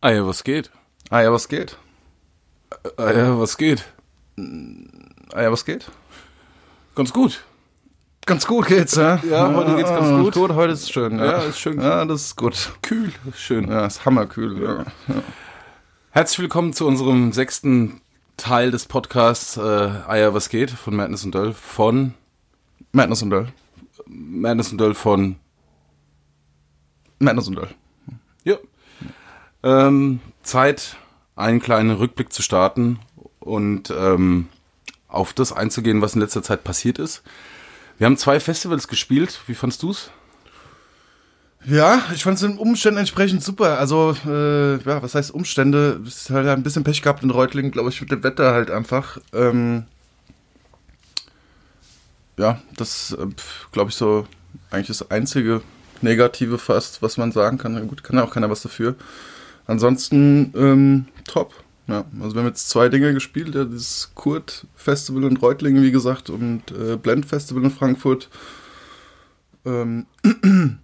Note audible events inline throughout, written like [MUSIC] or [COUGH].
Ah ja, was geht? Ah ja, was geht? Ah ja, was geht? Ah ja, was geht? Ganz gut. Ganz gut geht's, ja? Ja, heute geht's ganz gut. Gut, heute ist schön. Ja, Ja, ist schön. Ja, das ist gut. Kühl, schön. Ja, ist hammerkühl. Ja. Herzlich willkommen zu unserem sechsten Teil des Podcasts äh, Ah ja, was geht? von Madness und Döll von Madness und Döll. Madness und Döll von Madness und Döll. Ähm, Zeit, einen kleinen Rückblick zu starten und ähm, auf das einzugehen, was in letzter Zeit passiert ist. Wir haben zwei Festivals gespielt. Wie fandst du's? Ja, ich fand es den Umständen entsprechend super. Also, äh, ja, was heißt Umstände? Es ist halt ein bisschen Pech gehabt in Reutlingen, glaube ich, mit dem Wetter halt einfach. Ähm, ja, das, äh, glaube ich, so eigentlich das einzige Negative fast, was man sagen kann. Gut, kann auch keiner was dafür. Ansonsten, ähm, top. Ja, also wir haben jetzt zwei Dinge gespielt, ja, dieses Kurt Festival in Reutlingen, wie gesagt, und äh, Blend Festival in Frankfurt. Ähm, [CLEARS THROAT]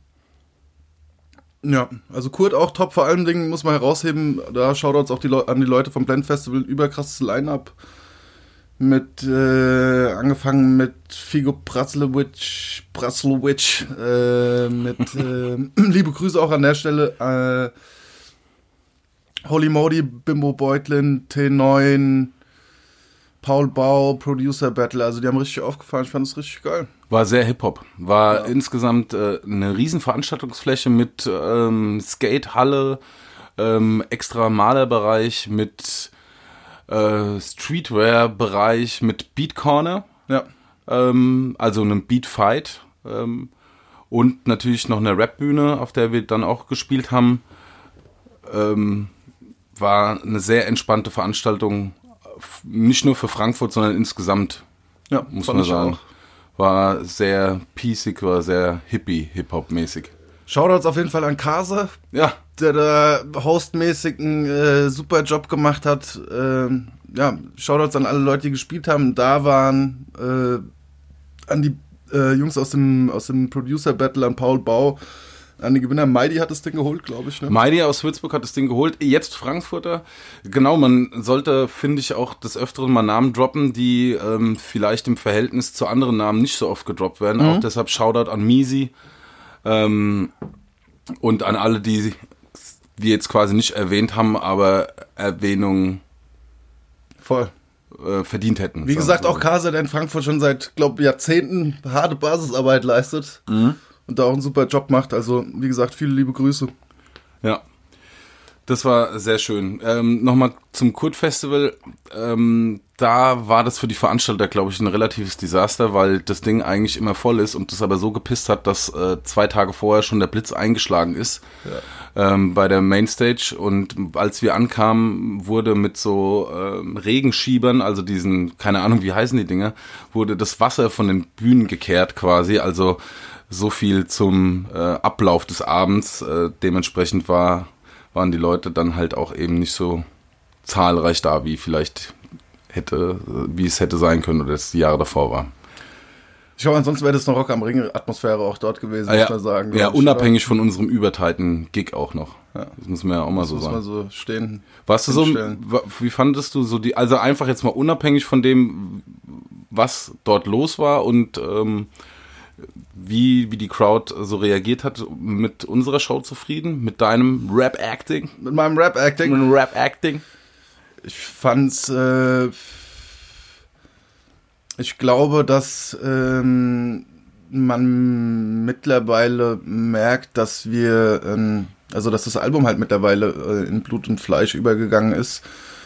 ja, also Kurt auch top, vor allen Dingen muss man herausheben, da Shoutouts auch die an die Leute vom Blend Festival, überkrasses Line-Up. Mit, äh, angefangen mit Figo Praslewitsch, Praslewitsch, äh, mit, äh, [CLEARS THROAT] liebe Grüße auch an der Stelle, äh, Holy Modi, Bimbo Beutlin, T9, Paul Bau, Producer Battle, also die haben richtig aufgefahren, ich fand es richtig geil. War sehr Hip-Hop. War Ja. insgesamt äh, eine riesen Veranstaltungsfläche mit ähm, Skatehalle, ähm, extra Malerbereich, mit äh, Streetwear-Bereich, mit Beat Corner, Ja, ähm, also einem Beat Fight ähm, und natürlich noch eine Rap-Bühne, auf der wir dann auch gespielt haben. Ähm, war eine sehr entspannte Veranstaltung, nicht nur für Frankfurt, sondern insgesamt ja, muss man sagen. auch. War sehr piecig, war sehr hippie, Hip-Hop-mäßig. Shoutouts auf jeden Fall an Kase, Ja, der da hostmäßig einen äh, super Job gemacht hat. Ähm, ja, Shoutouts an alle Leute, die gespielt haben, da waren, äh, an die äh, Jungs aus dem, aus dem Producer Battle, an Paul Bau, an die Gewinner. Meidi hat das Ding geholt, glaube ich. Ne? Meidi aus Würzburg hat das Ding geholt. Jetzt Frankfurter. Genau, man sollte, finde ich, auch des Öfteren mal Namen droppen, die ähm, vielleicht im Verhältnis zu anderen Namen nicht so oft gedroppt werden. Auch deshalb Shoutout an Misi ähm, und an alle, die wir jetzt quasi nicht erwähnt haben, aber Erwähnung Voll. äh, verdient hätten. Wie gesagt, so. auch Kase, der in Frankfurt schon seit, glaube Jahrzehnten harte Basisarbeit leistet und da auch einen super Job macht. Also, wie gesagt, viele liebe Grüße. Ja. Das war sehr schön. Ähm, Nochmal zum Kurt-Festival. Ähm, da war das für die Veranstalter, glaube ich, ein relatives Desaster, weil das Ding eigentlich immer voll ist und das aber so gepisst hat, dass äh, zwei Tage vorher schon der Blitz eingeschlagen ist ähm, bei der Mainstage. Und als wir ankamen, wurde mit so ähm, Regenschiebern, also diesen, keine Ahnung, wie heißen die Dinger, wurde das Wasser von den Bühnen gekehrt quasi. Also so viel zum äh, Ablauf des Abends. Äh, dementsprechend war, waren die Leute dann halt auch eben nicht so zahlreich da, wie vielleicht hätte, wie es hätte sein können oder es die Jahre davor war. Ich glaube, ansonsten wäre das eine Rock am Ring Atmosphäre auch dort gewesen, Ah, muss ja, man sagen. ja unabhängig von unserem überteilten Gig auch noch. Ja. Das muss man ja auch mal oder? so muss sagen. man so stehen. Warst du so, wie fandest du so die, also einfach jetzt mal unabhängig von dem, was dort los war und ähm, wie, wie die Crowd so reagiert hat, mit unserer Show zufrieden? Mit deinem Rap-Acting? Mit meinem Rap-Acting. Mit Rap-Acting? Ich fand's, äh, ich glaube, dass ähm, man mittlerweile merkt, dass wir, ähm, also dass das Album halt mittlerweile äh, in Blut und Fleisch übergegangen ist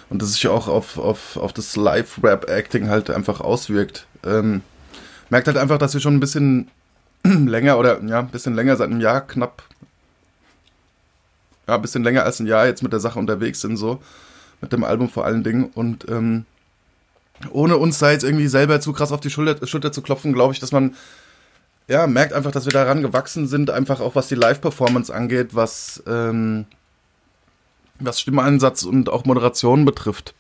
und dass sich auch auf, auf, auf das Live-Rap-Acting halt einfach auswirkt. Ähm, merkt halt einfach, dass wir schon ein bisschen [CLEARS THROAT] länger oder ja, ein bisschen länger seit einem Jahr knapp, ja, ein bisschen länger als ein Jahr jetzt mit der Sache unterwegs sind so mit dem Album vor allen Dingen. Und ähm, ohne uns da jetzt irgendwie selber zu krass auf die Schulter, Schulter zu klopfen, glaube ich, dass man ja merkt einfach, dass wir daran gewachsen sind, einfach auch was die Live-Performance angeht, was, ähm, was Stimmeinsatz und auch Moderation betrifft.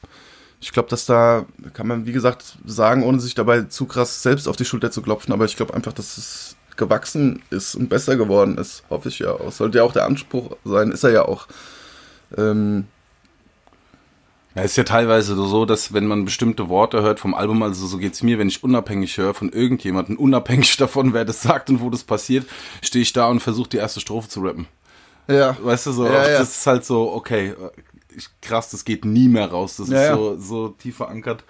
Ich glaube, dass da kann man, wie gesagt, sagen, ohne sich dabei zu krass selbst auf die Schulter zu klopfen, aber ich glaube einfach, dass es gewachsen ist und besser geworden ist, hoffe ich ja auch. Sollte ja auch der Anspruch sein, ist er ja auch. Ähm, Ja, ist ja teilweise so, dass wenn man bestimmte Worte hört vom Album, also so geht's mir, wenn ich unabhängig höre von irgendjemandem, unabhängig [LAUGHS] davon, wer das sagt und wo das passiert, stehe ich da und versuche die erste Strophe zu rappen. ja. Weißt du so, Ja, ja. das ist halt so, okay, krass, das geht nie mehr raus. Das Ja, ist so, so tief verankert.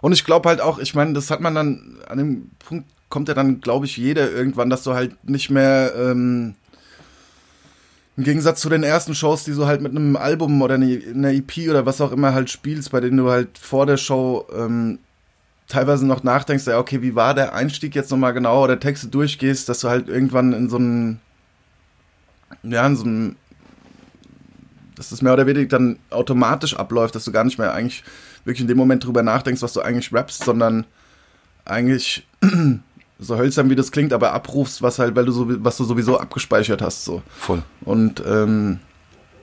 Und ich glaube halt auch, ich meine, das hat man dann, an dem Punkt kommt ja dann, glaube ich, jeder irgendwann, dass du halt nicht mehr, ähm, im Gegensatz zu den ersten Shows, die du halt mit einem Album oder eine- einer EP oder was auch immer halt spielst, bei denen du halt vor der Show ähm, teilweise noch nachdenkst, ja, okay, wie war der Einstieg jetzt nochmal genau oder Texte durchgehst, dass du halt irgendwann in so einem, ja, in so einem, dass das mehr oder weniger dann automatisch abläuft, dass du gar nicht mehr eigentlich wirklich in dem Moment drüber nachdenkst, was du eigentlich rappst, sondern eigentlich [CLEARS THROAT] so hölzern, wie das klingt, aber abrufst, was halt, weil du so, was du sowieso abgespeichert hast, so. Voll. Und ähm,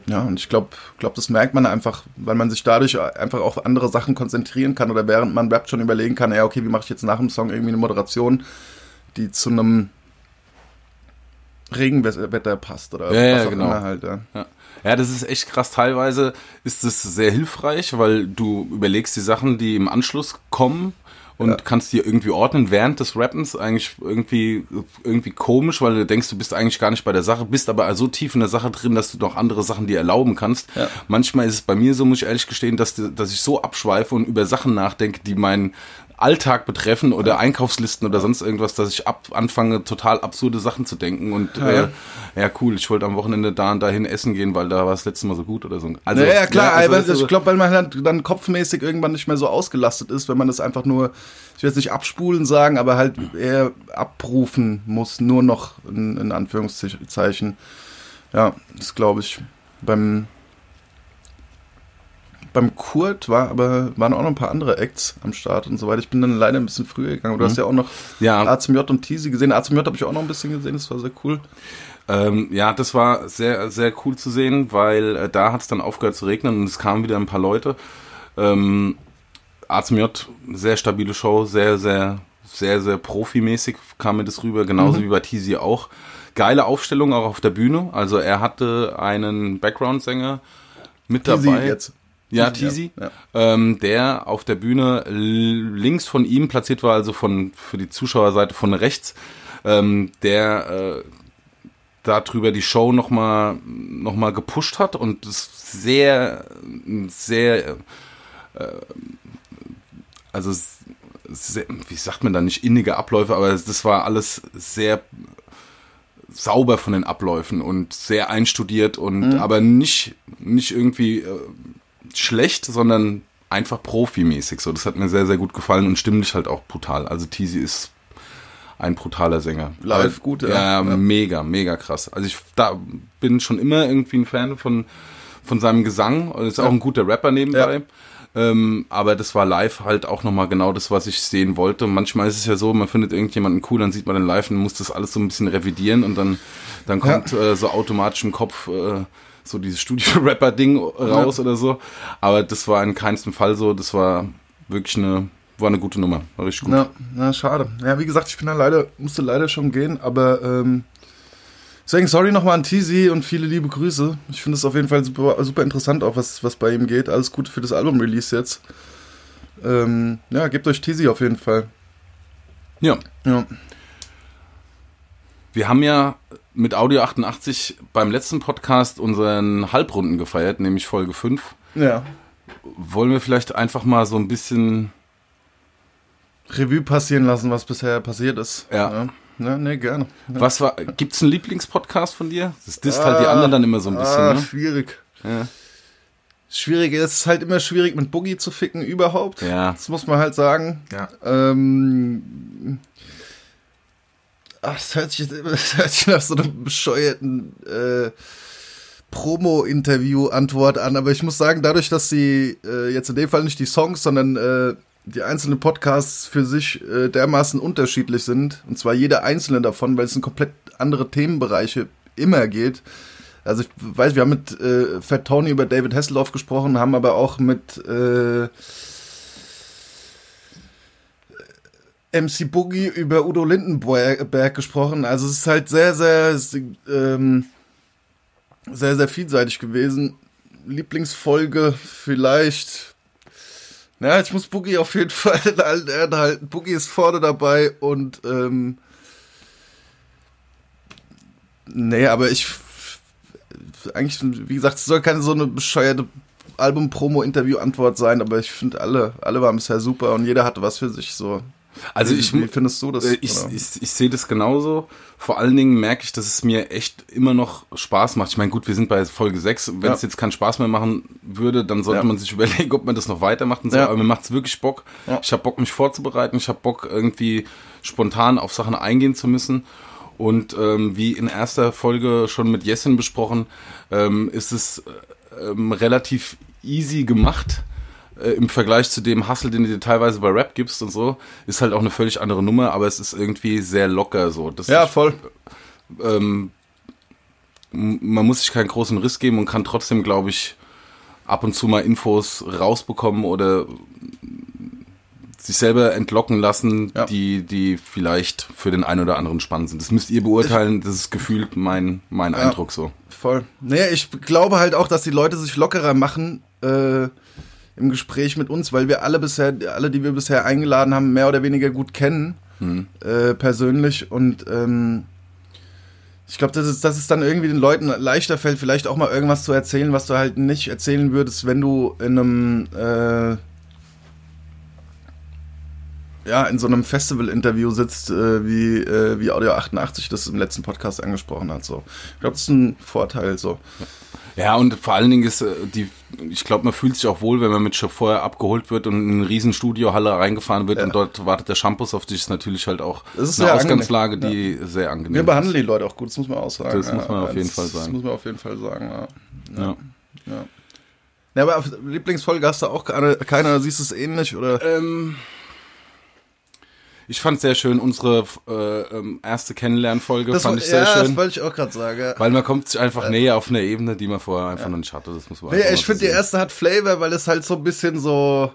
ja, und ich glaube, glaub, das merkt man einfach, weil man sich dadurch einfach auf andere Sachen konzentrieren kann oder während man rappt schon überlegen kann, ja, okay, wie mache ich jetzt nach dem Song irgendwie eine Moderation, die zu einem Regenwetter passt oder Ja, ja, was auch genau. immer halt, ja. Ja. Ja, das ist echt krass. Teilweise ist es sehr hilfreich, weil du überlegst die Sachen, die im Anschluss kommen und Ja. kannst die irgendwie ordnen während des Rappens. Eigentlich irgendwie, irgendwie komisch, weil du denkst, du bist eigentlich gar nicht bei der Sache, bist aber so tief in der Sache drin, dass du noch andere Sachen dir erlauben kannst. Ja. Manchmal ist es bei mir so, muss ich ehrlich gestehen, dass, dass ich so abschweife und über Sachen nachdenke, die meinen Alltag betreffen oder Einkaufslisten oder sonst irgendwas, dass ich ab, anfange, total absurde Sachen zu denken und Ja. äh, ja cool, ich wollte am Wochenende da und dahin essen gehen, weil da war es letztes Mal so gut oder so. Also, ja, ja, klar, also, also, ich glaube, weil man halt dann kopfmäßig irgendwann nicht mehr so ausgelastet ist, wenn man das einfach nur, ich will jetzt nicht abspulen sagen, aber halt eher abrufen muss, nur noch in, in Anführungszeichen. Ja, das glaube ich. Beim beim Kurt war aber waren auch noch ein paar andere Acts am Start und so weiter. Ich bin dann leider ein bisschen früher gegangen. Du hast ja auch noch Mhm. Ja. A zum J und Teasy gesehen. A zum J habe ich auch noch ein bisschen gesehen, das war sehr cool. Ähm, ja, das war sehr, sehr cool zu sehen, weil äh, da hat es dann aufgehört zu regnen und es kamen wieder ein paar Leute. Ähm, A zum J, sehr stabile Show, sehr, sehr, sehr, sehr profimäßig kam mir das rüber, genauso wie bei Teasy auch. Geile Aufstellung auch auf der Bühne. Also er hatte einen Background-Sänger mit Teasy dabei. jetzt. Ja, Teasy, Teasy, ja, Ähm, der auf der Bühne links von ihm platziert war, also von für die Zuschauerseite von rechts, ähm, der äh, darüber die Show nochmal noch mal gepusht hat und es sehr, sehr, äh, also sehr, wie sagt man da nicht innige Abläufe, aber das war alles sehr sauber von den Abläufen und sehr einstudiert und aber nicht nicht irgendwie äh, schlecht, sondern einfach profimäßig. So, das hat mir sehr sehr gut gefallen und stimmlich halt auch brutal. Also Teasy ist ein brutaler Sänger. Live Aber- gut, ja. ja. Ja. mega, mega krass. Also ich da bin schon immer irgendwie ein Fan von von seinem Gesang. Und ist auch ein guter Rapper nebenbei. Ähm, aber das war live halt auch nochmal genau das, was ich sehen wollte. Manchmal ist es ja so, man findet irgendjemanden cool, dann sieht man den live und muss das alles so ein bisschen revidieren und dann, dann kommt äh, so automatisch im Kopf äh, so dieses Studio-Rapper-Ding raus oder so. Aber das war in keinem Fall so. Das war wirklich eine, war eine gute Nummer. War richtig gut. Na, na, schade. Ja, wie gesagt, ich bin da leider, musste leider schon gehen, aber ähm, deswegen sorry nochmal an Teasy und viele liebe Grüße. Ich finde es auf jeden Fall super, super interessant, auch was, was bei ihm geht. Alles Gute für das Album-Release jetzt. Ähm, ja, gebt euch Teasy auf jeden Fall. Ja. Ja. Wir haben ja mit Audio 88 beim letzten Podcast unseren Halbrunden gefeiert, nämlich Folge 5. Ja. Wollen wir vielleicht einfach mal so ein bisschen Revue passieren lassen, was bisher passiert ist. Ja. Ja, ja nee, gerne. Ja. Was war, gibt's einen Lieblingspodcast von dir? Das disst halt die anderen dann immer so ein bisschen, ah, ne? Schwierig. Ja. Schwierig, es ist halt immer schwierig mit Boogie zu ficken überhaupt. Ja. Das muss man halt sagen. Ja. Ähm, ach, das hört sich, [LAUGHS] das hört sich nach so einem bescheuerten äh, Promo-Interview-Antwort an, aber ich muss sagen, dadurch, dass sie äh, jetzt in dem Fall nicht die Songs, sondern äh, die einzelnen Podcasts für sich äh, dermaßen unterschiedlich sind, und zwar jeder einzelne davon, weil es in komplett andere Themenbereiche immer geht. Also ich weiß, wir haben mit äh, Fat Tony über David Hasselhoff gesprochen, haben aber auch mit äh, MC Boogie über Udo Lindenberg gesprochen. Also es ist halt sehr, sehr, ähm, sehr, sehr vielseitig gewesen. Lieblingsfolge vielleicht. Ja, ich muss Boogie auf jeden [LAUGHS] Fall in allen Ehren halten. Boogie ist vorne dabei und ähm, nee, aber ich eigentlich, wie gesagt, es soll keine so eine bescheuerte Album-Promo-Interview-Antwort sein, aber ich finde alle, alle waren bisher super und jeder hatte was für sich so. Also ich, wie findest du das? Äh, ich, ich, ich, ich sehe das genauso. Vor allen Dingen merke ich, dass es mir echt immer noch Spaß macht. Ich meine, gut, wir sind bei Folge 6. Wenn ja. es jetzt keinen Spaß mehr machen würde, dann sollte ja. man sich überlegen, ob man das noch weitermacht und so. Ja. Aber mir macht es wirklich Bock. Ich habe Bock, mich vorzubereiten. Ich habe Bock, irgendwie spontan auf Sachen eingehen zu müssen. Und ähm, wie in erster Folge schon mit Jessin besprochen, ähm, ist es ähm, relativ easy gemacht äh, im Vergleich zu dem Hustle, den du dir teilweise bei Rap gibst und so, ist halt auch eine völlig andere Nummer, aber es ist irgendwie sehr locker so. Das ja, ist, voll. Ähm, man muss sich keinen großen Riss geben und kann trotzdem, glaube ich, ab und zu mal Infos rausbekommen oder sich selber entlocken lassen, ja. die, die vielleicht für den einen oder anderen spannend sind. Das müsst ihr beurteilen, das ist gefühlt mein, mein ja, Eindruck so. Voll. Naja, ich glaube halt auch, dass die Leute sich lockerer machen, äh, im Gespräch mit uns, weil wir alle bisher, alle, die wir bisher eingeladen haben, mehr oder weniger gut kennen, hm. äh, persönlich. Und ähm, ich glaube, dass es, dass es dann irgendwie den Leuten leichter fällt, vielleicht auch mal irgendwas zu erzählen, was du halt nicht erzählen würdest, wenn du in einem äh, ja, in so einem Festival-Interview sitzt, äh, wie, äh, wie Audio 88 das im letzten Podcast angesprochen hat. So. Ich glaube, das ist ein Vorteil. So. Ja, und vor allen Dingen ist äh, die, ich glaube, man fühlt sich auch wohl, wenn man mit Chauffeur abgeholt wird und in eine riesen Studiohalle reingefahren wird ja. und dort wartet der Shampoos auf dich, ist natürlich halt auch ist eine Ausgangslage, die ja. sehr angenehm ist. Wir behandeln die Leute auch gut, das muss man auch sagen. Das muss man auf jeden Fall sagen. Das muss man auf jeden Fall sagen, ja. ja. ja. ja. aber auf Lieblingsfolge hast du auch keine, keiner, siehst du es ähnlich, oder? Ähm ich fand sehr schön unsere äh, ähm, erste Kennenlernfolge das fand ich sehr ja, schön. das wollte ich auch gerade sagen. Ja. Weil man kommt sich einfach ja. näher auf eine Ebene, die man vorher einfach ja. noch nicht hatte. Das muss man ja, ich finde die erste hat Flavor, weil es halt so ein bisschen so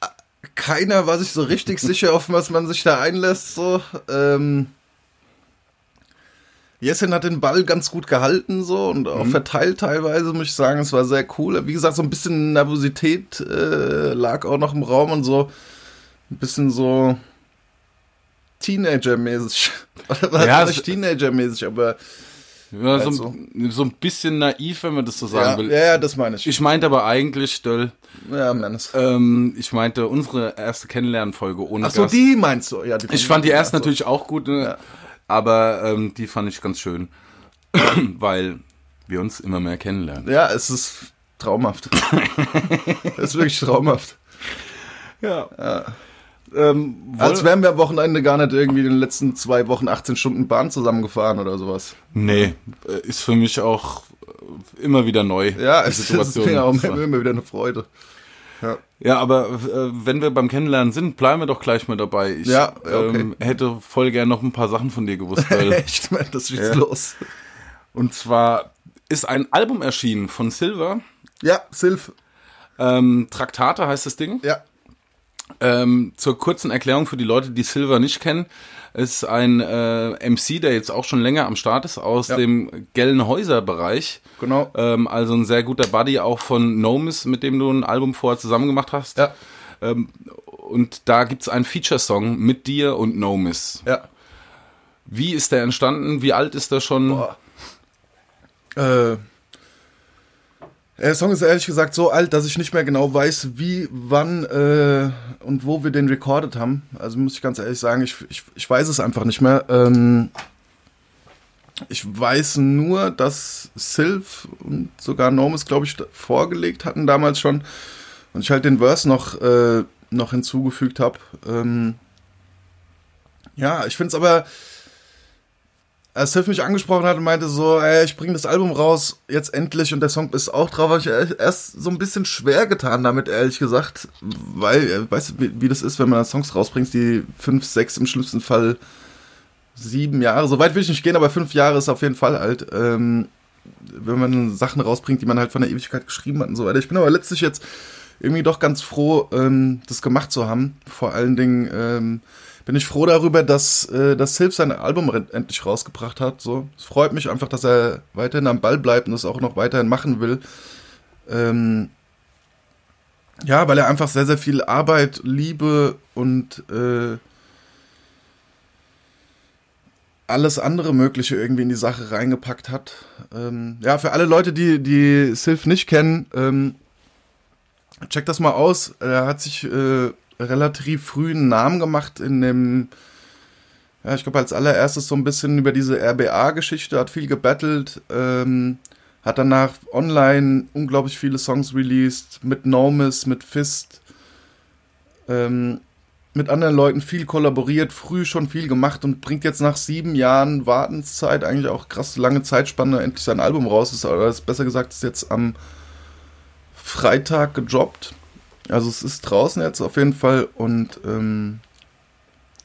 äh, keiner war sich so richtig [LAUGHS] sicher, auf was man sich da einlässt. So. Ähm, Jessin hat den Ball ganz gut gehalten so und auch mhm. verteilt teilweise, muss ich sagen. Es war sehr cool. Wie gesagt, so ein bisschen Nervosität äh, lag auch noch im Raum und so ein bisschen so Teenager-mäßig. [LAUGHS] ja, nicht Teenager-mäßig, aber. Ja, so, also. so, ein bisschen naiv, wenn man das so sagen ja, will. Ja, ja, das meine ich. Ich meinte aber eigentlich, Döll. Ja, meines. Ähm, ich meinte unsere erste Kennenlernfolge ohne Ach so, Gast. die meinst du? Ja, die ich fand die erste natürlich auch gut, ne? ja. aber ähm, die fand ich ganz schön, [CLEARS THROAT] weil wir uns immer mehr kennenlernen. Ja, es ist traumhaft. [LAUGHS] es ist wirklich traumhaft. Ja. ja. Ähm, Als wären wir am Wochenende gar nicht irgendwie in den letzten zwei Wochen 18 Stunden Bahn zusammengefahren oder sowas. Nee, äh, ist für mich auch äh, immer wieder neu. Ja, [LAUGHS] es ist mir auch immer wieder eine Freude. Ja. ja, aber äh, wenn wir beim Kennenlernen sind, bleiben wir doch gleich mal dabei. Ich ja, okay. ähm, hätte voll gern noch ein paar Sachen von dir gewusst. Weil, [LAUGHS] Echt, man, das ist ja. los. Und zwar ist ein Album erschienen von Silver. Ja, Silv. Ähm, Traktate heißt das Ding. Ja. Ähm, zur kurzen Erklärung für die Leute, die Silver nicht kennen, ist ein äh, MC, der jetzt auch schon länger am Start ist, aus ja. dem Gelnhäuser-Bereich. Genau. Ähm, also ein sehr guter Buddy auch von Nomis, mit dem du ein Album vorher zusammen gemacht hast. Ja. Ähm, und da gibt's einen Feature-Song mit dir und Nomis. Ja. Wie ist der entstanden? Wie alt ist der schon? Boah. Äh, der Song ist ehrlich gesagt so alt, dass ich nicht mehr genau weiß, wie, wann äh, und wo wir den recorded haben. Also muss ich ganz ehrlich sagen, ich, ich, ich weiß es einfach nicht mehr. Ähm, ich weiß nur, dass Sylph und sogar Nomis, glaube ich, vorgelegt hatten damals schon. Und ich halt den Verse noch, äh, noch hinzugefügt habe. Ähm, ja, ich finde es aber als Tiff mich angesprochen hat und meinte so, ey, ich bringe das Album raus, jetzt endlich und der Song ist auch drauf, habe ich erst so ein bisschen schwer getan damit, ehrlich gesagt, weil, äh, weißt du, wie, wie das ist, wenn man Songs rausbringt, die fünf, sechs, im schlimmsten Fall sieben Jahre, so weit will ich nicht gehen, aber fünf Jahre ist auf jeden Fall alt, ähm, wenn man Sachen rausbringt, die man halt von der Ewigkeit geschrieben hat und so weiter. Ich bin aber letztlich jetzt irgendwie doch ganz froh, ähm, das gemacht zu haben, vor allen Dingen, ähm, bin ich froh darüber, dass, äh, dass Silv sein Album endlich rausgebracht hat. So, es freut mich einfach, dass er weiterhin am Ball bleibt und es auch noch weiterhin machen will. Ähm, ja, weil er einfach sehr, sehr viel Arbeit, Liebe und äh, alles andere Mögliche irgendwie in die Sache reingepackt hat. Ähm, ja, für alle Leute, die, die Sylph nicht kennen, ähm, check das mal aus. Er hat sich äh, relativ früh einen Namen gemacht in dem, ja, ich glaube als allererstes so ein bisschen über diese RBA-Geschichte, hat viel gebettelt, ähm, hat danach online unglaublich viele Songs released, mit Nomis, mit Fist, ähm, mit anderen Leuten viel kollaboriert, früh schon viel gemacht und bringt jetzt nach sieben Jahren Wartenszeit, eigentlich auch krass lange Zeitspanne, endlich sein Album raus. Ist, oder ist besser gesagt, ist jetzt am Freitag gedroppt. Also es ist draußen jetzt auf jeden Fall und ähm,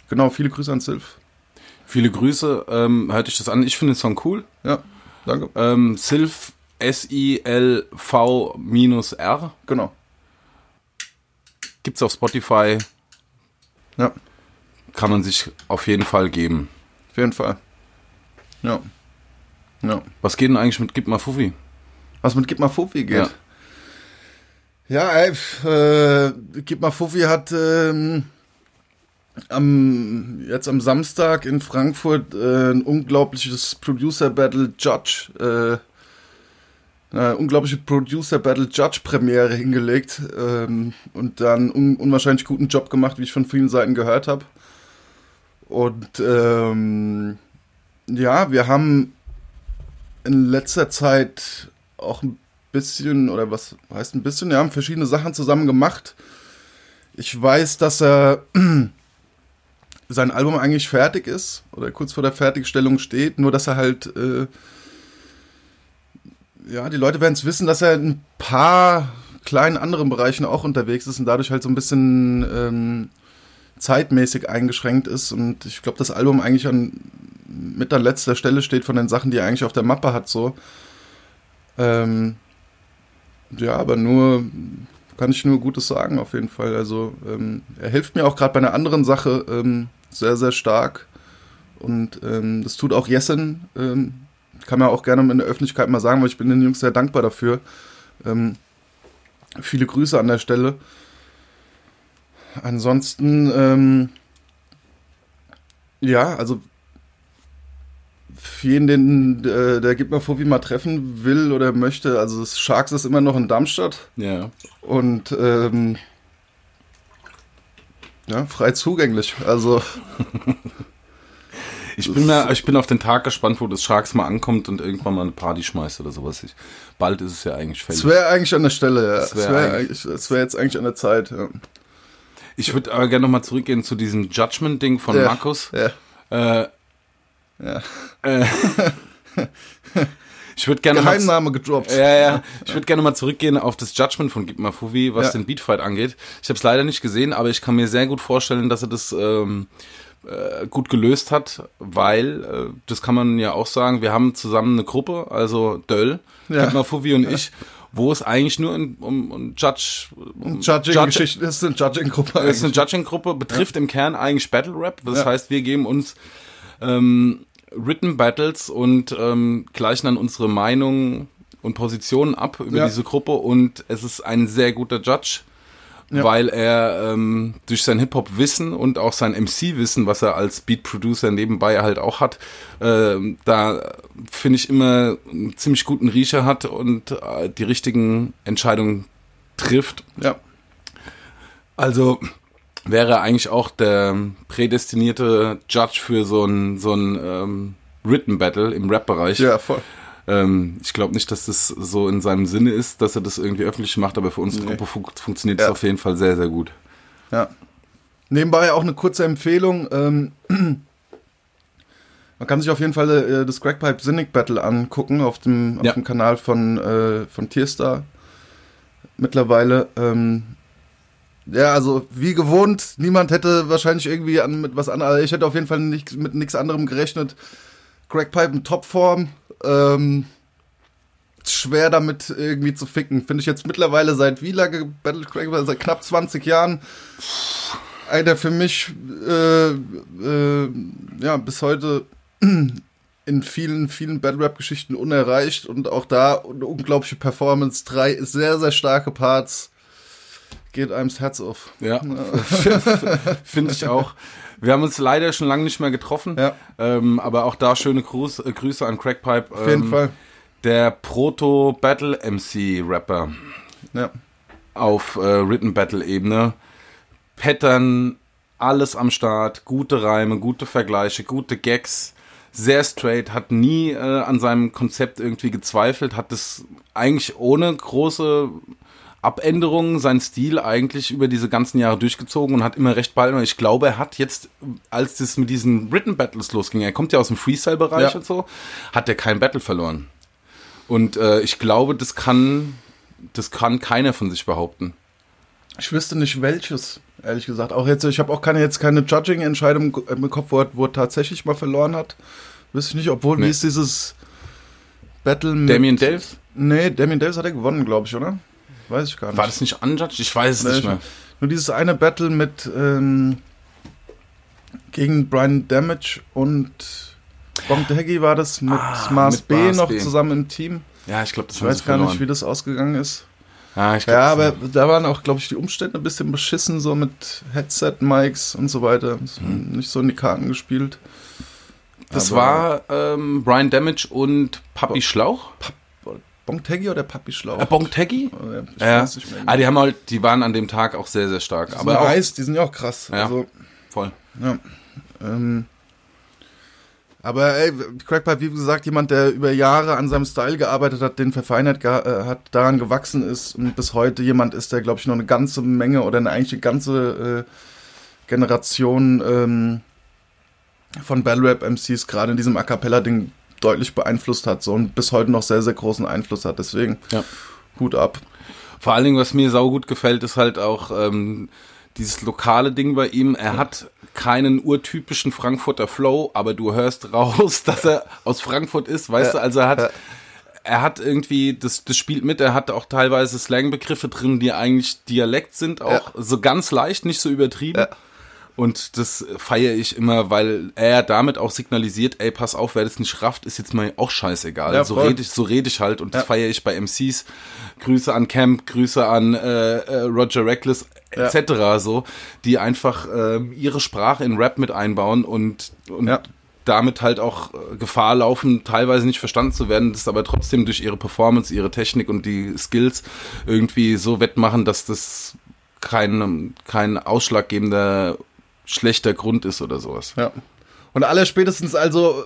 genau, viele Grüße an Sylph. Viele Grüße, ähm, hört euch das an. Ich finde den Song cool. Ja, danke. Ähm, Sylph, S-I-L-V-R. Genau. Gibt's auf Spotify. Ja. Kann man sich auf jeden Fall geben. Auf jeden Fall. Ja. Ja. Was geht denn eigentlich mit Gib mal Fuffi? Was mit Gib mal Fuffi geht? Ja, ja ey, äh, Gib mal Fuffi hat ähm, am, jetzt am Samstag in Frankfurt äh, ein unglaubliches Producer Battle Judge äh, eine unglaubliche Producer Battle Judge Premiere hingelegt ähm, und dann un unwahrscheinlich guten Job gemacht, wie ich von vielen Seiten gehört habe. Und ähm, ja, wir haben in letzter Zeit auch ein bisschen, oder was heißt ein bisschen, wir haben verschiedene Sachen zusammen gemacht. Ich weiß, dass er [CLEARS THROAT] sein Album eigentlich fertig ist oder kurz vor der Fertigstellung steht, nur dass er halt äh, ja, die Leute werden es wissen, dass er in ein paar kleinen anderen Bereichen auch unterwegs ist und dadurch halt so ein bisschen ähm, zeitmäßig eingeschränkt ist. Und ich glaube, das Album eigentlich an mit an letzter Stelle steht von den Sachen, die er eigentlich auf der Mappe hat, so. Ähm, ja, aber nur kann ich nur Gutes sagen, auf jeden Fall. Also ähm, er hilft mir auch gerade bei einer anderen Sache ähm, sehr, sehr stark. Und ähm, das tut auch Jessen ähm, kann man auch gerne in der Öffentlichkeit mal sagen, weil ich bin den Jungs sehr dankbar dafür. Ähm, viele Grüße an der Stelle. Ansonsten, ähm, ja, also für jeden, den äh, der Gib mal vor, wie mal treffen will oder möchte, also das Sharks ist immer noch in Darmstadt. Ja. Und ähm, ja, frei zugänglich. Also [LAUGHS] Ich bin, mir, ich bin auf den Tag gespannt, wo das Sharks mal ankommt und irgendwann mal eine Party schmeißt oder sowas. Ich, bald ist es ja eigentlich fällig. Es wäre eigentlich an der Stelle, ja. Es wäre wär wär jetzt eigentlich an der Zeit, ja. Ich würde aber gerne nochmal zurückgehen zu diesem Judgment-Ding von ja, Markus. Ja. Äh, ja. Äh, [LAUGHS] ich würde gerne Geheimname mal, gedroppt. Ja, ja. Ich würde gerne mal zurückgehen auf das Judgment von Gib Fuvi, was ja. den Beatfight angeht. Ich habe es leider nicht gesehen, aber ich kann mir sehr gut vorstellen, dass er das ähm, äh, gut gelöst hat, weil, äh, das kann man ja auch sagen, wir haben zusammen eine Gruppe, also Döll, ja. Fuvi und ich, wo es eigentlich nur in, um, um Judge, um Judging Judge, Geschichte, ist eine Judging-Gruppe. Ist eine Judging-Gruppe, betrifft ja. im Kern eigentlich Battle Rap. Das ja. heißt, wir geben uns ähm, Written Battles und ähm, gleichen dann unsere Meinungen und Positionen ab über ja. diese Gruppe und es ist ein sehr guter Judge ja. weil er ähm, durch sein Hip-Hop-Wissen und auch sein MC-Wissen, was er als Beat-Producer nebenbei halt auch hat, äh, da finde ich immer einen ziemlich guten Riecher hat und äh, die richtigen Entscheidungen trifft. Ja. Also wäre eigentlich auch der prädestinierte Judge für so ein, so ein ähm, Written Battle im Rap-Bereich. Ja, voll. Ähm, ich glaube nicht, dass das so in seinem Sinne ist, dass er das irgendwie öffentlich macht, aber für unsere nee. Gruppe fun funktioniert ja. auf jeden Fall sehr, sehr gut. Ja. Nebenbei auch eine kurze Empfehlung. Ähm, [CLEARS THROAT] man kann sich auf jeden Fall äh, das Crackpipe Cynic Battle angucken auf dem, auf ja. dem Kanal von, äh, von Tierstar. Mittlerweile. Ähm, ja, also wie gewohnt, niemand hätte wahrscheinlich irgendwie an, mit was anderem, ich hätte auf jeden Fall nicht, mit nichts anderem gerechnet. Crackpipe in Topform, ähm, schwer damit irgendwie zu ficken. Finde ich jetzt mittlerweile seit wie lange Battle Crack? Seit knapp 20 Jahren. einer für mich äh, äh, ja bis heute [CLEARS THROAT] in vielen, vielen Battle Rap Geschichten unerreicht und auch da eine unglaubliche Performance. Drei sehr, sehr starke Parts. Geht einem das Herz auf. Ja, [LAUGHS] finde ich auch. Wir haben uns leider schon lange nicht mehr getroffen. Ja. Ähm, aber auch da schöne Gruß, äh, Grüße an Crackpipe. Auf jeden ähm, Fall. Der Proto-Battle-MC-Rapper Ja. auf äh, Written Battle-Ebene. Pattern, alles am Start, gute Reime, gute Vergleiche, gute Gags. Sehr straight, hat nie äh, an seinem Konzept irgendwie gezweifelt, hat es eigentlich ohne große Abänderungen seinen Stil eigentlich über diese ganzen Jahre durchgezogen und hat immer recht bald. Ich glaube, er hat jetzt, als das mit diesen Written Battles losging, er kommt ja aus dem Freestyle-Bereich Ja. und so, hat er kein Battle verloren. Und äh, ich glaube, das kann, das kann keiner von sich behaupten. Ich wüsste nicht welches, ehrlich gesagt. Auch jetzt, ich habe auch keine jetzt keine Judging-Entscheidung im Kopf, wo er, wo er tatsächlich mal verloren hat. Wüsste ich nicht, obwohl Nee. wie ist dieses Battle mit Damien Daves? Nee, Damien Davis hat er gewonnen, glaube ich, oder? Weiß ich gar nicht. War das nicht unjudged? Ich weiß es Nee, nicht ich- mehr. Nur dieses eine Battle mit ähm, gegen Brian Damage und Bonk Haggy war das mit Ah, Mars mit B Mars noch B. zusammen im Team. Ja, ich glaube, das Ich weiß gar nicht, wie das ausgegangen ist. Ja, ich glaub, Ja, aber da waren auch, glaube ich, die Umstände ein bisschen beschissen, so mit Headset-Mics und so weiter. Hm. Nicht so in die Karten gespielt. Das Aber- war ähm, Brian Damage und Papi Bo- Schlauch. Bonk Haggy oder Papi Schlauch? Äh, Bonk Taggy? Äh, Ich Ja. weiß nicht mehr. Ah, die haben halt, die waren an dem Tag auch sehr, sehr stark. Die Aber sind auch heiß, die sind ja auch krass. Ja. Also, voll. Ja. Ähm, aber ey, Crackpipe, wie gesagt, jemand, der über Jahre an seinem Style gearbeitet hat, den verfeinert ge äh, hat, daran gewachsen ist und bis heute jemand ist, der, glaube ich, noch eine ganze Menge oder eine, eigentlich eine ganze äh, Generation ähm, von Battle Rap MCs gerade in diesem A Cappella-Ding deutlich beeinflusst hat so, und bis heute noch sehr, sehr großen Einfluss hat. Deswegen Ja. Hut ab. Vor allen Dingen, was mir saugut gefällt, ist halt auch ähm, dieses lokale Ding bei ihm. Er hat keinen urtypischen Frankfurter Flow, aber du hörst raus, [LAUGHS] dass er aus Frankfurt ist, weißt Ja. du? Also er hat, Ja. er hat irgendwie, das, das spielt mit, er hat auch teilweise Slangbegriffe drin, die eigentlich Dialekt sind, auch so ganz leicht, nicht so übertrieben. Ja. Und das feiere ich immer, weil er damit auch signalisiert, ey, pass auf, wer das nicht rafft, ist jetzt mal auch scheißegal. Ja, so rede ich, so rede ich halt und das Ja. feiere ich bei MCs. Grüße an Camp, Grüße an äh, äh, Roger Reckless Ja. etc. so, die einfach ähm, ihre Sprache in Rap mit einbauen und, und Ja. damit halt auch äh, Gefahr laufen, teilweise nicht verstanden zu werden, das aber trotzdem durch ihre Performance, ihre Technik und die Skills irgendwie so wettmachen, dass das kein, kein ausschlaggebender schlechter Grund ist oder sowas. Ja. Und aller spätestens also,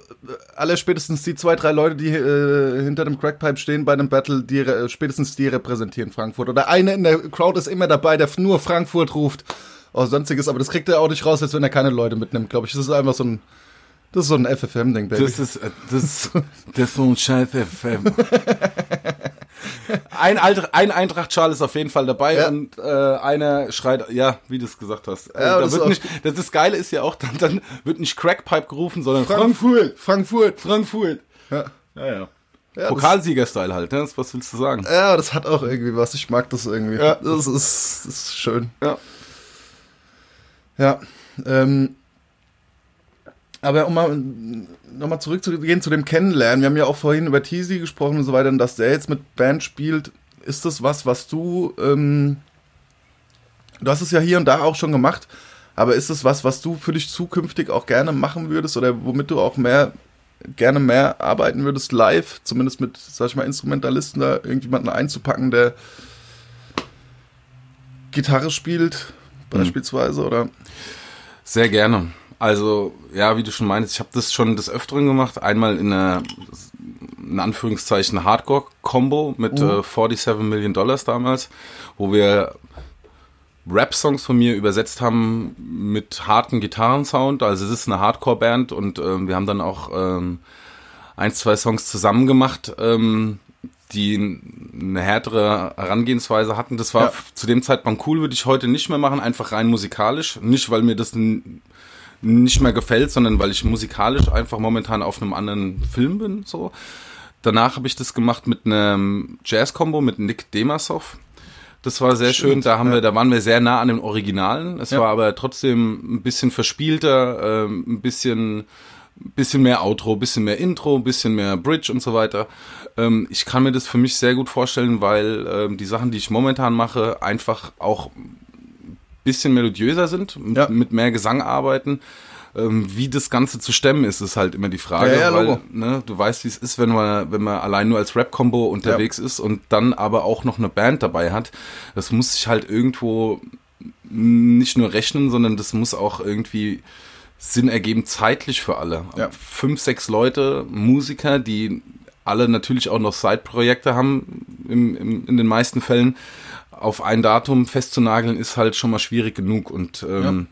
aller spätestens die zwei, drei Leute, die äh, hinter dem Crackpipe stehen bei einem Battle, die äh, spätestens die repräsentieren Frankfurt. Oder einer in der Crowd ist immer dabei, der nur Frankfurt ruft. Oh, sonstiges, aber das kriegt er auch nicht raus, als wenn er keine Leute mitnimmt, glaube ich. Das ist einfach so ein, das ist so ein FFM-Ding, Baby. Das ist, äh, das, das ist so ein scheiß FM. [LAUGHS] Ein, Alt- ein Eintracht-Schal ist auf jeden Fall dabei Ja. und äh, einer schreit, ja, wie du es gesagt hast. Äh, Ja, da das wird nicht, das, das Geile ist ja auch, [LAUGHS] dann, dann wird nicht Crackpipe gerufen, sondern Frankfurt, Frankfurt. Frankfurt. Ja. Ja, ja. Ja, Pokalsieger-Style halt, ne? was willst du sagen? Ja, das hat auch irgendwie was. Ich mag das irgendwie. Ja. Das, ist, das ist schön. Ja. Ja. Ähm, aber um mal nochmal zurückzugehen zu dem Kennenlernen. Wir haben ja auch vorhin über Teasy gesprochen und so weiter, und dass der jetzt mit Band spielt. Ist das was, was du. Ähm, du hast es ja hier und da auch schon gemacht, aber ist es was, was du für dich zukünftig auch gerne machen würdest oder womit du auch mehr gerne mehr arbeiten würdest live, zumindest mit, sag ich mal, Instrumentalisten da irgendjemanden einzupacken, der Gitarre spielt, beispielsweise, oder? Sehr gerne. Also, ja, wie du schon meinst, ich habe das schon des Öfteren gemacht. Einmal in einer, in Anführungszeichen, Hardcore-Combo mit äh, 47 Million Dollars damals, wo wir Rap-Songs von mir übersetzt haben mit harten Gitarrensound. Also es ist eine Hardcore-Band und ähm, wir haben dann auch ähm, ein, zwei Songs zusammen gemacht, ähm, die eine härtere Herangehensweise hatten. Das war Ja. zu dem Zeitpunkt cool, würde ich heute nicht mehr machen, einfach rein musikalisch. Nicht, weil mir das nicht mehr gefällt, sondern weil ich musikalisch einfach momentan auf einem anderen Film bin. So. Danach habe ich das gemacht mit einem Jazz-Combo mit Nick Demasov. Das war sehr Stimmt, schön. Da haben ja. wir, da waren wir sehr nah an den Originalen. Es Ja. war aber trotzdem ein bisschen verspielter, ähm, ein bisschen, bisschen mehr Outro, ein bisschen mehr Intro, ein bisschen mehr Bridge und so weiter. Ähm, ich kann mir das für mich sehr gut vorstellen, weil ähm, die Sachen, die ich momentan mache, einfach auch bisschen melodiöser sind, mit, Ja. mit mehr Gesang arbeiten. Ähm, wie das Ganze zu stemmen ist, ist halt immer die Frage, Ja, ja, weil ne, du weißt, wie es ist, wenn man, wenn man allein nur als Rap-Combo unterwegs ist und dann aber auch noch eine Band dabei hat. Das muss sich halt irgendwo nicht nur rechnen, sondern das muss auch irgendwie Sinn ergeben, zeitlich für alle. Fünf, sechs Leute, Musiker, die alle natürlich auch noch Side-Projekte haben, im, im, in den meisten Fällen, auf ein Datum festzunageln, ist halt schon mal schwierig genug. Und ähm,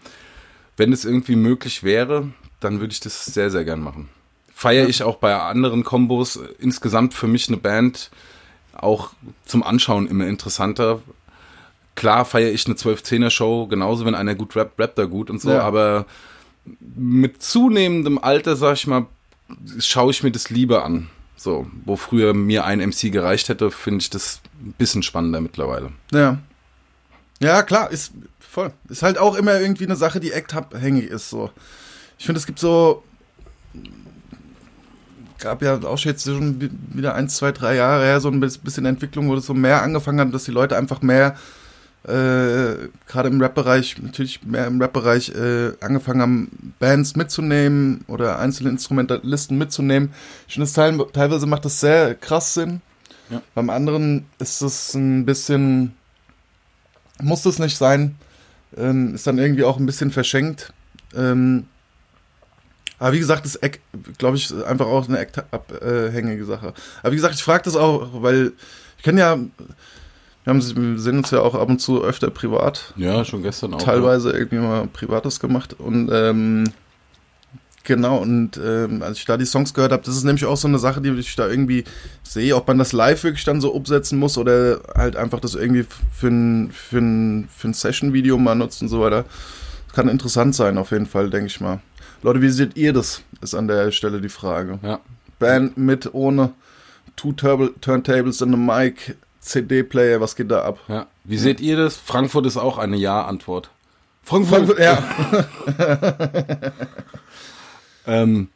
wenn es irgendwie möglich wäre, dann würde ich das sehr, sehr gern machen. Feiere ich auch bei anderen Kombos. Insgesamt für mich eine Band auch zum Anschauen immer interessanter. Klar feiere ich eine 12-10er-Show, genauso wenn einer gut rappt, rappt er gut und so, Ja. aber mit zunehmendem Alter, sag ich mal, schaue ich mir das lieber an. So, wo früher mir ein MC gereicht hätte, finde ich das ein bisschen spannender mittlerweile. Ja. Ja, klar, ist voll. Ist halt auch immer irgendwie eine Sache, die actabhängig ist. So. Ich finde, es gibt so. Gab ja auch jetzt schon wi- wieder eins, zwei, drei Jahre her so ein bis- bisschen Entwicklung, wo das so mehr angefangen hat, dass die Leute einfach mehr, äh, gerade im Rap-Bereich, natürlich mehr im Rap-Bereich, äh, angefangen haben, Bands mitzunehmen oder einzelne Instrumentalisten mitzunehmen. Ich finde, teil teilweise macht das sehr krass Sinn. Ja. Beim anderen ist es ein bisschen muss das nicht sein. Ähm, ist dann irgendwie auch ein bisschen verschenkt. Ähm, aber wie gesagt, das Eck, glaube ich, ist einfach auch eine eckabhängige Sache. Aber wie gesagt, ich frage das auch, weil ich kenne ja, wir, haben, wir sehen uns ja auch ab und zu öfter privat, Ja, schon gestern auch. teilweise irgendwie mal Privates gemacht und ähm, genau und ähm, als ich da die Songs gehört habe, das ist nämlich auch so eine Sache, die ich da irgendwie sehe, ob man das live wirklich dann so umsetzen muss oder halt einfach das irgendwie für ein, für ein, für ein Session-Video mal nutzt und so weiter. Kann interessant sein, auf jeden Fall, denke ich mal. Leute, wie seht ihr das? Ist an der Stelle die Frage. Ja. Band mit, ohne, two Turntables and a Mic, CD-Player, was geht da ab? Ja. Wie seht ihr das? Frankfurt ist auch eine Ja-Antwort. Frankfurt, ja. [LAUGHS] Ähm,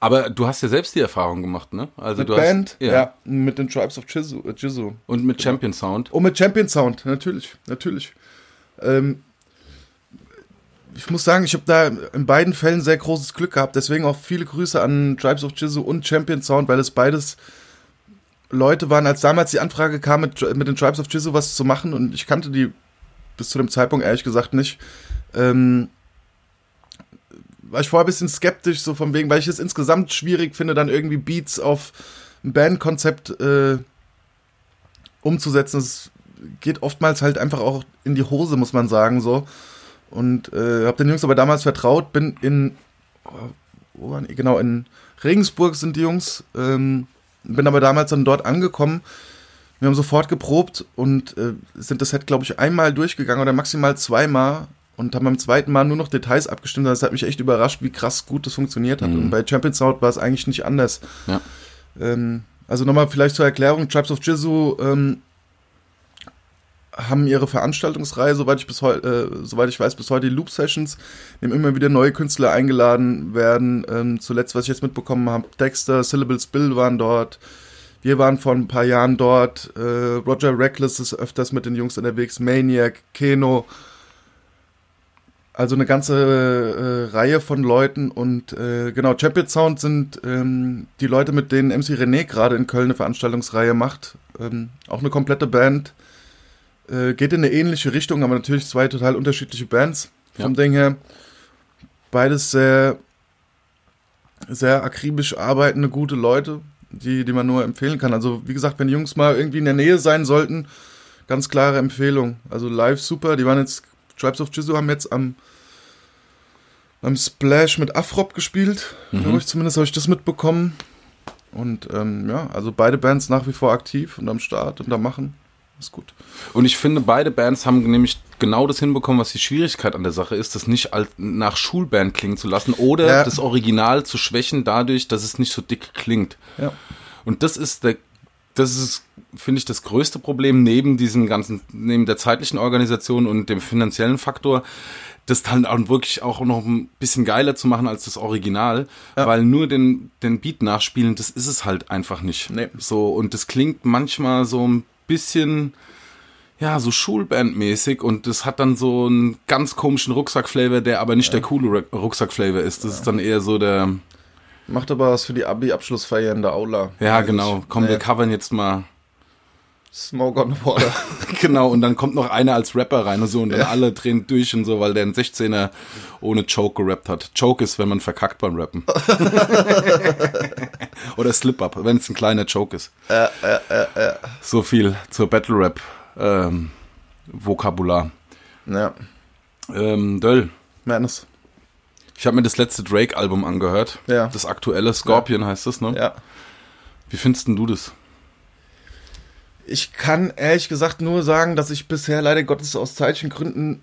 aber du hast ja selbst die Erfahrung gemacht, ne? Also Mit du Band, hast, ja. mit den Tribes of Jizu. äh. Und mit Champion Sound. Oh, mit Champion Sound, natürlich, natürlich. Ähm, ich muss sagen, ich habe da in beiden Fällen sehr großes Glück gehabt. Deswegen auch viele Grüße an Tribes of Jizu und Champion Sound, weil es beides Leute waren, als damals die Anfrage kam, mit, mit den Tribes of Jizu was zu machen und ich kannte die bis zu dem Zeitpunkt ehrlich gesagt nicht. Ähm, war ich vorher ein bisschen skeptisch, so von wegen, weil ich es insgesamt schwierig finde, dann irgendwie Beats auf ein Bandkonzept äh, umzusetzen. Es geht oftmals halt einfach auch in die Hose, muss man sagen, so. Und äh, habe den Jungs aber damals vertraut, bin in, oh? Genau, in Regensburg sind die Jungs, ähm, bin aber damals dann dort angekommen. Wir haben sofort geprobt und äh, sind das Set, glaube ich, einmal durchgegangen oder maximal zweimal und haben beim zweiten Mal nur noch Details abgestimmt. Das hat mich echt überrascht, wie krass gut das funktioniert hat. Mhm. Und bei Champion Sound war es eigentlich nicht anders. Ja. Ähm, also nochmal vielleicht zur Erklärung, Tribes of Jizu ähm, haben ihre Veranstaltungsreihe, soweit ich, bis äh, soweit ich weiß, bis heute die Loop Sessions, in dem immer wieder neue Künstler eingeladen werden. Ähm, zuletzt, was ich jetzt mitbekommen habe, Dexter, Syllables Bill waren dort. Wir waren vor ein paar Jahren dort. Äh, Roger Reckless ist öfters mit den Jungs unterwegs. Maniac, Keno. Also eine ganze äh, Reihe von Leuten und äh, genau, Champion Sound sind ähm, die Leute, mit denen MC René gerade in Köln eine Veranstaltungsreihe macht. Ähm, auch eine komplette Band. Äh, geht in eine ähnliche Richtung, aber natürlich zwei total unterschiedliche Bands vom Ja. Ding her. Beides sehr, sehr akribisch arbeitende, gute Leute, die, die man nur empfehlen kann. Also wie gesagt, wenn die Jungs mal irgendwie in der Nähe sein sollten, ganz klare Empfehlung. Also live super, die waren jetzt, Tribes of Jizu haben jetzt am, am Splash mit Afrop gespielt, Mhm. ich, zumindest habe ich das mitbekommen. Und ähm, ja, also beide Bands nach wie vor aktiv und am Start und am Machen. Ist gut. Und ich finde, beide Bands haben nämlich genau das hinbekommen, was die Schwierigkeit an der Sache ist, das nicht nach Schulband klingen zu lassen oder Ja. das Original zu schwächen dadurch, dass es nicht so dick klingt. Ja. Und das ist der das ist, finde ich, das größte Problem neben diesem ganzen, neben der zeitlichen Organisation und dem finanziellen Faktor, das dann auch wirklich auch noch ein bisschen geiler zu machen als das Original, ja. weil nur den, den Beat nachspielen, das ist es halt einfach nicht. Nee. So, und das klingt manchmal so ein bisschen, ja, so Schulbandmäßig und das hat dann so einen ganz komischen Rucksackflavor, der aber nicht ja. der coole Rucksackflavor ist. Das ja. ist dann eher so der. Macht aber was für die Abi-Abschlussfeier in der Aula. Ja, genau. Komm, nee. wir covern jetzt mal Smoke on the Water. [LAUGHS] genau, und dann kommt noch einer als Rapper rein und so und dann ja. alle drehen durch und so, weil der einen 16er ohne Choke gerappt hat. Choke ist, wenn man verkackt beim Rappen. [LAUGHS] Oder Slip-Up, wenn es ein kleiner Choke ist. Ja, ja, ja. So viel zur Battle-Rap. Ähm, Vokabular. Ja. Ähm, Döll. Madness. Ich habe mir das letzte Drake-Album angehört. Ja. Das aktuelle Scorpion ja. heißt das, ne? Ja. Wie findest du das? Ich kann ehrlich gesagt nur sagen, dass ich bisher leider Gottes aus zeitlichen Gründen,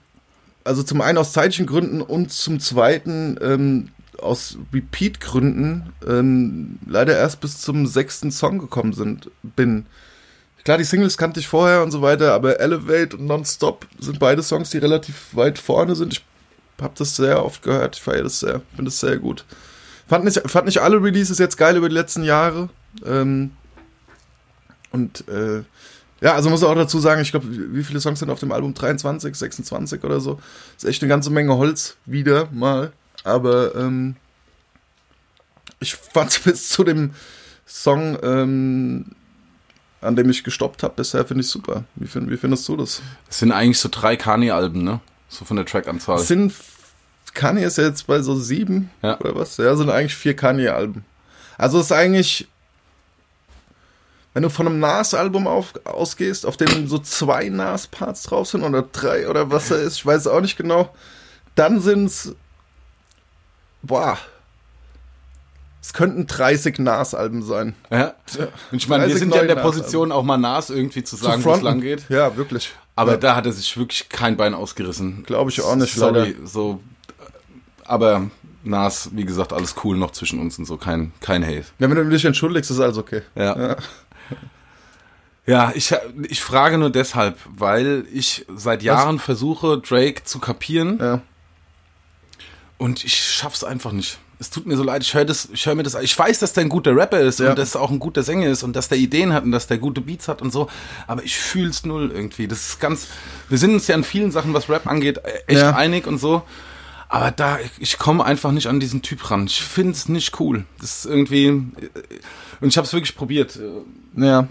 also zum einen aus zeitlichen Gründen und zum zweiten ähm, aus Repeat-Gründen ähm, leider erst bis zum sechsten Song gekommen sind, bin. Klar, die Singles kannte ich vorher und so weiter, aber Elevate und Nonstop sind beide Songs, die relativ weit vorne sind. Ich habe das sehr oft gehört, ich feiere das sehr, finde das sehr gut. Fand nicht, fand nicht alle Releases jetzt geil über die letzten Jahre. Ähm, und äh, ja, also muss ich auch dazu sagen, ich glaube, wie viele Songs sind auf dem Album? 23, 26 oder so. Ist echt eine ganze Menge Holz wieder mal. Aber ähm, ich fand [LAUGHS] bis zu dem Song, ähm, an dem ich gestoppt habe, bisher finde ich super. Wie, find, wie findest du das? Es sind eigentlich so drei Kanye-Alben, ne? So von der Trackanzahl. Es sind Kanye ist ja jetzt bei so sieben ja. oder was? Ja, sind eigentlich vier Kanye-Alben. Also ist eigentlich wenn du von einem Nas-Album ausgehst, auf dem so zwei Nas-Parts drauf sind oder drei oder was er ist, ich weiß es auch nicht genau, dann sind es, boah, es könnten 30 Nas-Alben sein. Ja. Und ich meine, wir sind ja in der Position, auch mal Nas irgendwie zu sagen, wo es lang geht. Ja, wirklich. Aber ja. da hat er sich wirklich kein Bein ausgerissen. Glaube ich auch nicht, Sorry, leider. so. Aber Nas, wie gesagt, alles cool noch zwischen uns und so, kein, kein Hate. Ja, wenn du dich entschuldigst, ist alles okay. ja. ja. Ja, ich, ich frage nur deshalb, weil ich seit Jahren Was? versuche, Drake zu kapieren. Ja. Und ich schaff's einfach nicht. Es tut mir so leid, ich höre das, ich höre mir das, ich weiß, dass der ein guter Rapper ist ja. und dass er auch ein guter Sänger ist und dass der Ideen hat und dass der gute Beats hat und so, aber ich fühl's null irgendwie. Das ist ganz, wir sind uns ja in vielen Sachen, was Rap angeht, echt ja. einig und so. Aber da, ich komme einfach nicht an diesen Typ ran. Ich find's nicht cool. Das ist irgendwie, und ich habe es wirklich probiert. Ja.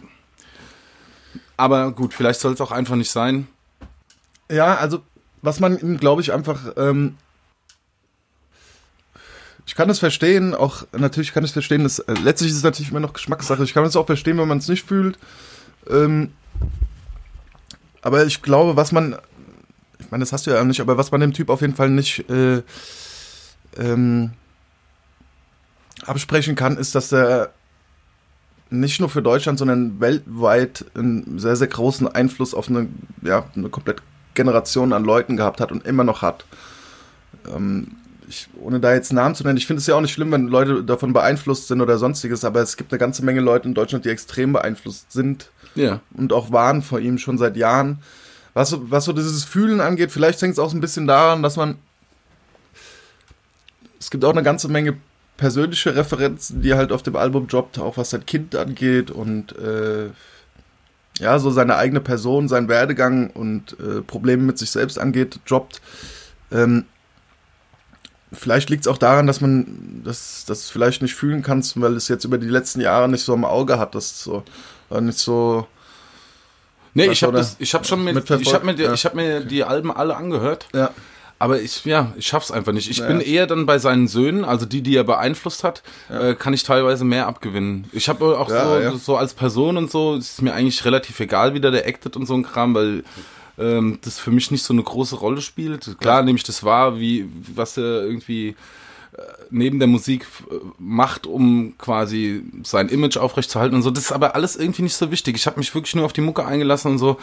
Aber gut, vielleicht soll es auch einfach nicht sein. Ja, also was man ihm, glaube ich, einfach. Ähm, ich kann es verstehen, auch natürlich kann ich verstehen, dass, äh, letztlich ist es natürlich immer noch Geschmackssache. Ich kann es auch verstehen, wenn man es nicht fühlt. Ähm, aber ich glaube, was man, ich meine, das hast du ja nicht, aber was man dem Typ auf jeden Fall nicht äh, ähm, absprechen kann, ist, dass er nicht nur für Deutschland, sondern weltweit einen sehr, sehr großen Einfluss auf eine, ja, eine komplette Generation an Leuten gehabt hat und immer noch hat. Ähm, ich, ohne da jetzt Namen zu nennen, ich finde es ja auch nicht schlimm, wenn Leute davon beeinflusst sind oder sonstiges, aber es gibt eine ganze Menge Leute in Deutschland, die extrem beeinflusst sind ja. und auch waren vor ihm schon seit Jahren. Was, was so dieses Fühlen angeht, vielleicht hängt es auch so ein bisschen daran, dass man es gibt auch eine ganze Menge persönliche Referenzen, die halt auf dem Album droppt, auch was sein Kind angeht und äh, ja, so seine eigene Person, sein Werdegang und äh, Probleme mit sich selbst angeht, droppt. Ähm, vielleicht liegt es auch daran, dass man das, das vielleicht nicht fühlen kannst, weil es jetzt über die letzten Jahre nicht so im Auge hat, das so äh, nicht so. Nee, ich habe hab schon mit, ich habe mir, die, ja. hab mir die Alben alle angehört. Ja. Aber ich, ja, ich schaff's einfach nicht. Ich ja. bin eher dann bei seinen Söhnen, also die, die er beeinflusst hat, ja. äh, kann ich teilweise mehr abgewinnen. Ich habe auch ja, so, so als Person und so, ist mir eigentlich relativ egal, wie der, der actet und so ein Kram, weil ähm, das für mich nicht so eine große Rolle spielt. Klar nehme ich das wahr, wie, was er irgendwie äh, neben der Musik äh, macht, um quasi sein Image aufrechtzuerhalten und so. Das ist aber alles irgendwie nicht so wichtig. Ich habe mich wirklich nur auf die Mucke eingelassen und so.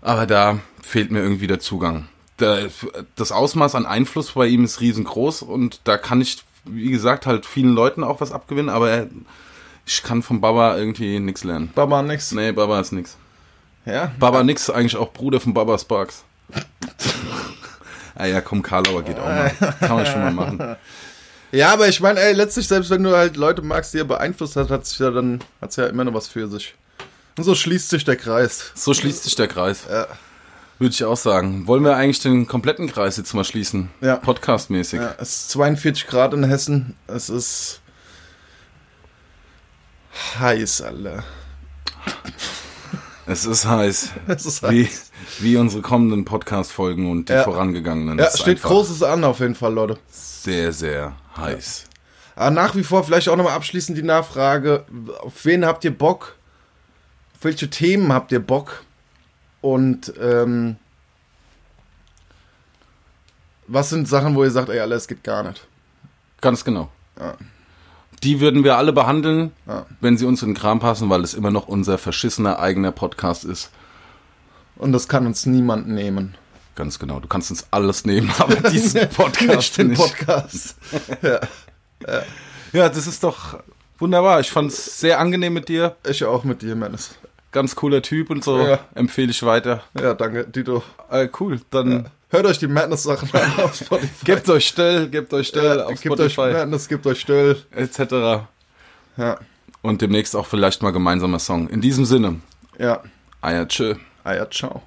Aber da fehlt mir irgendwie der Zugang das Ausmaß an Einfluss bei ihm ist riesengroß und da kann ich, wie gesagt, halt vielen Leuten auch was abgewinnen, aber er, Ich kann von Baba irgendwie nichts lernen. Baba nix. Nee, Baba ist nix. Ja? Baba nix, eigentlich auch Bruder von Baba Sparks. [LAUGHS] ah ja, komm, Karlauer geht auch mal. Kann man schon mal machen. Ja, aber ich meine, ey, letztlich, selbst wenn du halt Leute magst, die er beeinflusst hat, hat sich ja dann, hat's ja immer noch was für sich. Und so schließt sich der Kreis. So schließt sich der Kreis. Ja. Würde ich auch sagen. Wollen wir eigentlich den kompletten Kreis jetzt mal schließen? Ja. Podcastmäßig. Ja, es ist 42 Grad in Hessen. Es ist heiß, Alter. Es ist heiß. [LAUGHS] Es ist Wie, heiß. wie unsere kommenden Podcast-Folgen und die Ja. vorangegangenen. Ja, Es steht Großes an auf jeden Fall, Leute. Sehr, sehr heiß. Aber nach wie vor vielleicht auch nochmal abschließend die Nachfrage, auf wen habt ihr Bock? Auf welche Themen habt ihr Bock? Und ähm, was sind Sachen, wo ihr sagt, ey, alles geht gar nicht? Ganz genau. Ja. Die würden wir alle behandeln, Ja. wenn sie uns in den Kram passen, weil es immer noch unser verschissener eigener Podcast ist. Und das kann uns niemand nehmen. Ganz genau. Du kannst uns alles nehmen, [LAUGHS] aber diesen [LAUGHS] Podcast Nicht. Podcast. [LAUGHS] ja, Ja, das ist doch wunderbar. Ich fand's sehr angenehm mit dir. ich auch mit dir, Mannes. Ganz cooler Typ und so. Ja. Empfehle ich weiter. Ja, danke, Dito. Äh, cool. Dann Hört euch die Madness-Sachen an auf Spotify. gebt euch still, gebt euch still Ja, auf gebt euch Spotify Madness, gebt euch still. etc. Ja, Und demnächst auch vielleicht mal gemeinsamer Song. In diesem Sinne, ja. Eier tschö. Ja, ciao.